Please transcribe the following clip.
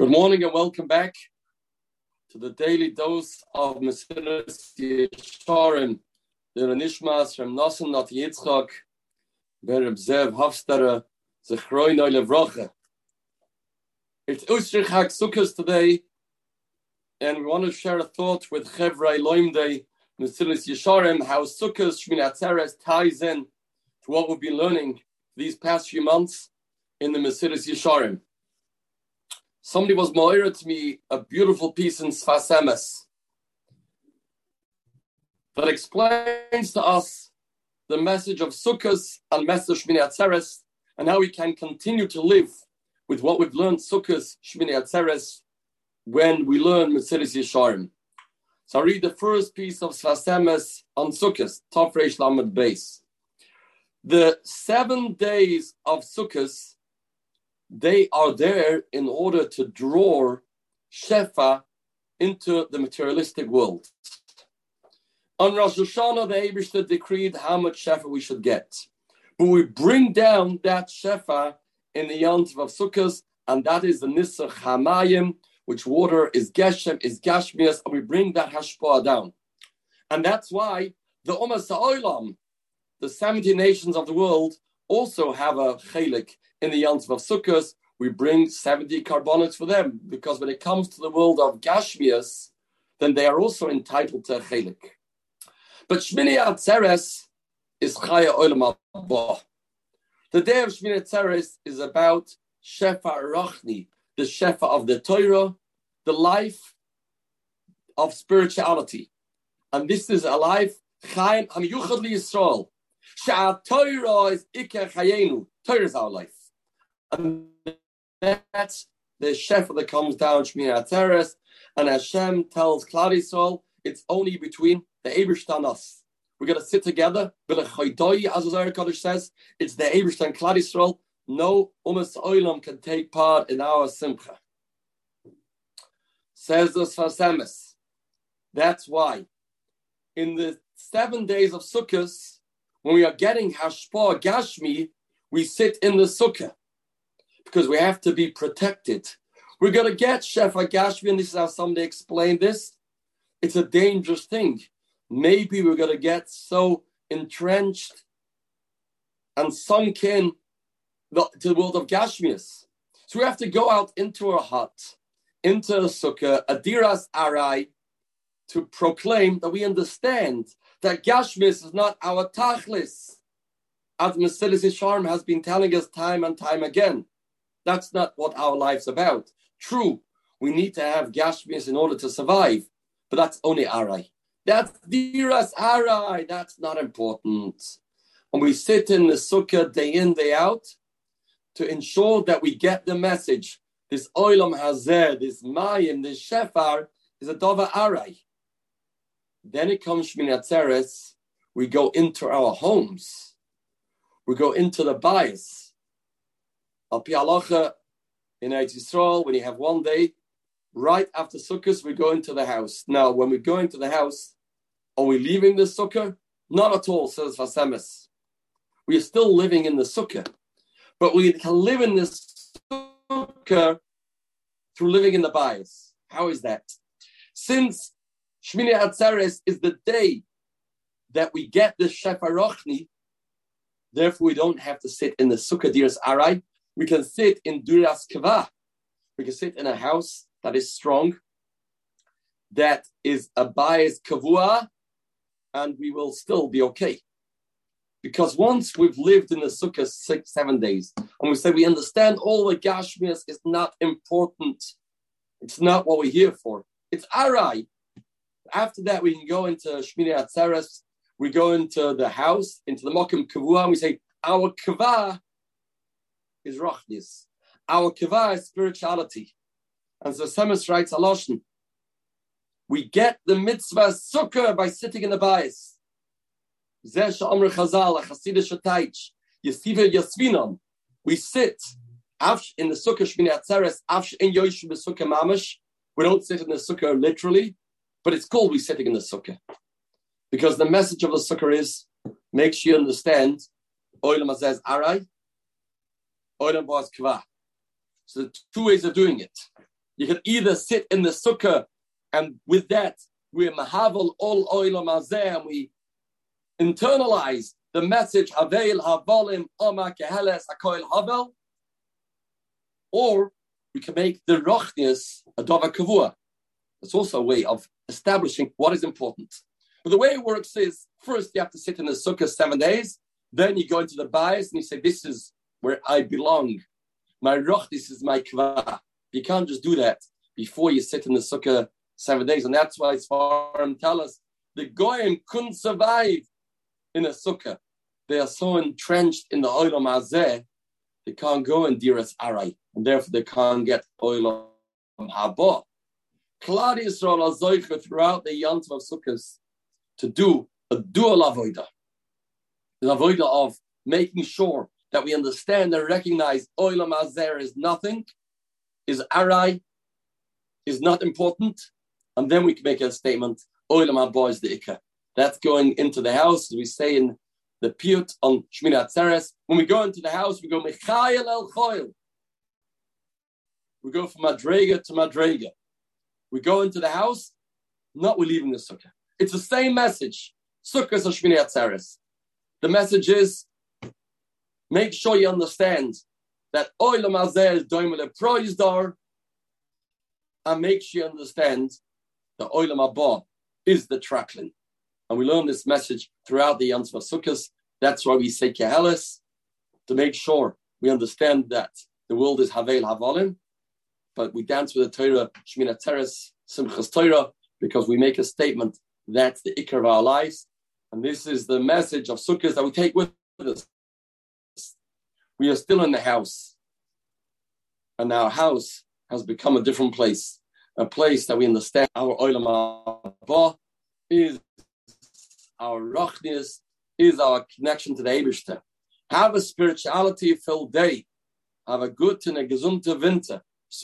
Good morning and welcome back to the daily dose of Mesilas Yesharim, the from Nosson Not Yitzchak, Bereb Zev Hofstadter, Zechroi Noi Levroche. It's Ustrich Hag Sukkot today, and we want to share a thought with Chevrai Loimdei, Mesilas Yesharim, how Sukkot Shmini Atzeres ties in to what we've been learning these past few months in the Mesilas Yesharim. Somebody was moira to me a beautiful piece in Sfas Emes that explains to us the message of Sukkot and message Shmini Atzeres and how we can continue to live with what we've learned Sukkot Shmini Atzeres when we learn Mesilas Yesharim. So I read the first piece of Sfas Emes on Sukkot, Tov Reish Lamed Beis. The seven days of Sukkot they are there in order to draw Shefa into the materialistic world. On Rosh Hashanah, the Abishta decreed how much Shefa we should get. But we bring down that Shefa in the Yontiv of Sukkot, and that is the Nisach Hamayim, which water is Geshem, is Gashmias, and we bring that Hashpah down. And that's why the Ummah Sa'olam, the 70 nations of the world, also have a chelik in the Yontiv of Sukkot, we bring 70 korbonos for them because when it comes to the world of Gashmias, then they are also entitled to a chelik. But Shmini Atzeres is Chaya Olam. The day of Shmini Atzeres is about Shefa Rachni, the Shefa of the Torah, the life of spirituality. And this is a life, Chaim Yisrael. Sha'at Torah is Iker Chayenu. Torah is our life. And that's the Shefa that comes down Shmini Atzeres, and Hashem tells Yisrael, it's only between the Ebershtan and us. We're going to sit together. As the Kaddish says, it's the Ebershtan and Yisrael. No Umas Oilam can take part in our Simcha. Says the Sfas Emes. That's why in the seven days of Sukkot, when we are getting Hashpah Gashmi, we sit in the Sukkah because we have to be protected. We're going to get Shefa Gashmi, and this is how somebody explained this. It's a dangerous thing. Maybe we're going to get so entrenched and sunk in the, to the world of Gashmias. So we have to go out into a hut, into a sukkah, a diras arai, to proclaim that we understand that Gashmis is not our tachlis. As Mesilas Yesharim has been telling us time and time again. That's not what our life's about. True, we need to have gashmias in order to survive, but that's only arai. That's diras arai. That's not important. And we sit in the sukkah day in, day out to ensure that we get the message. This oilam hazer, this mayim, this shefar is a dova arai. Then it comes Shmini Atzeres. We go into our homes. We go into the bias Al Pi in Eretz Yisrael, when you have one day, right after Sukkot, we go into the house. Now, when we go into the house, are we leaving the Sukkah? Not at all, says Sfas Emes. We are still living in the Sukkah. But we can live in this Sukkah through living in the bias. How is that? Since Shmini Atzeres is the day that we get the Shefarochni, therefore we don't have to sit in the Sukkah Diras Arai, we can sit in Duras Kava. We can sit in a house that is strong, that is a bias kavua, and we will still be okay. Because once we've lived in the sukkah six, seven days, and we say we understand all the gashmias is not important, it's not what we're here for. It's arai. After that, we can go into Shmini Atzeres, we go into the house, into the Mokim Kavua, and we say, our kava is rochnis. Our kiva is spirituality. And so Sfas Emes writes Aloshin. We get the mitzvah sukkah by sitting in the bias. We sit in the sukkah Shmini Atzeres, in Sukkah Mamash. We don't sit in the sukkah literally, but it's called We're sitting in the sukkah. Because the message of the sukkah is, makes you understand, Oilam says, Arai, Oilam Boaz Kva. So two ways of doing it. You can either sit in the sukkah, and with that, we're mahavel all oilam azeh, and we internalize the message Havel Havolim Oma Keheles Akoil Havel, or we can make the Rochnius a Dova Kavua. It's also a way of establishing what is important. But the way it works is first you have to sit in the sukkah seven days, then you go into the bias and you say, This is where I belong. My roch, this is my kva. You can't just do that before you sit in the sukkah seven days. And that's why Svarim tell us the Goyim couldn't survive in a sukkah. They are so entrenched in the oil mazeh, they can't go in Diras Arai, and therefore they can't get oil haba. Klal Yisrael are throughout the Yant of Sukkahs to do a dual avoida. The avoida of making sure that we understand and recognize oil mazer is nothing, is arai, is not important, and then we can make a statement, oil mabo is the ikka. That's going into the house, as we say in the piyut on Shmini Atzeres. When we go into the house, we go Mechoil El Choil. We go from Madrega to Madrega. We go into the house, not we're leaving the sukkah. It's the same message. Sukkah is Shmini Atzeres. The message is make sure you understand that Oilam Azeh is Doimele Proizdar, and make sure you understand that Oilam Abba is the Traklin. And we learn this message throughout the Yantva Sukkot. That's why we say Kehelis, to make sure we understand that the world is Havel Havalim, but we dance with the Torah, Shmini Atzeres, Simchas Torah, because we make a statement that's the Ikar of our lives. And this is the message of Sukkot that we take with us. We are still in the house. And our house has become a different place, a place that we understand our Olam is our rochnius is our connection to the Eberste. Have a spirituality filled day. Have a good and a gesunte winter.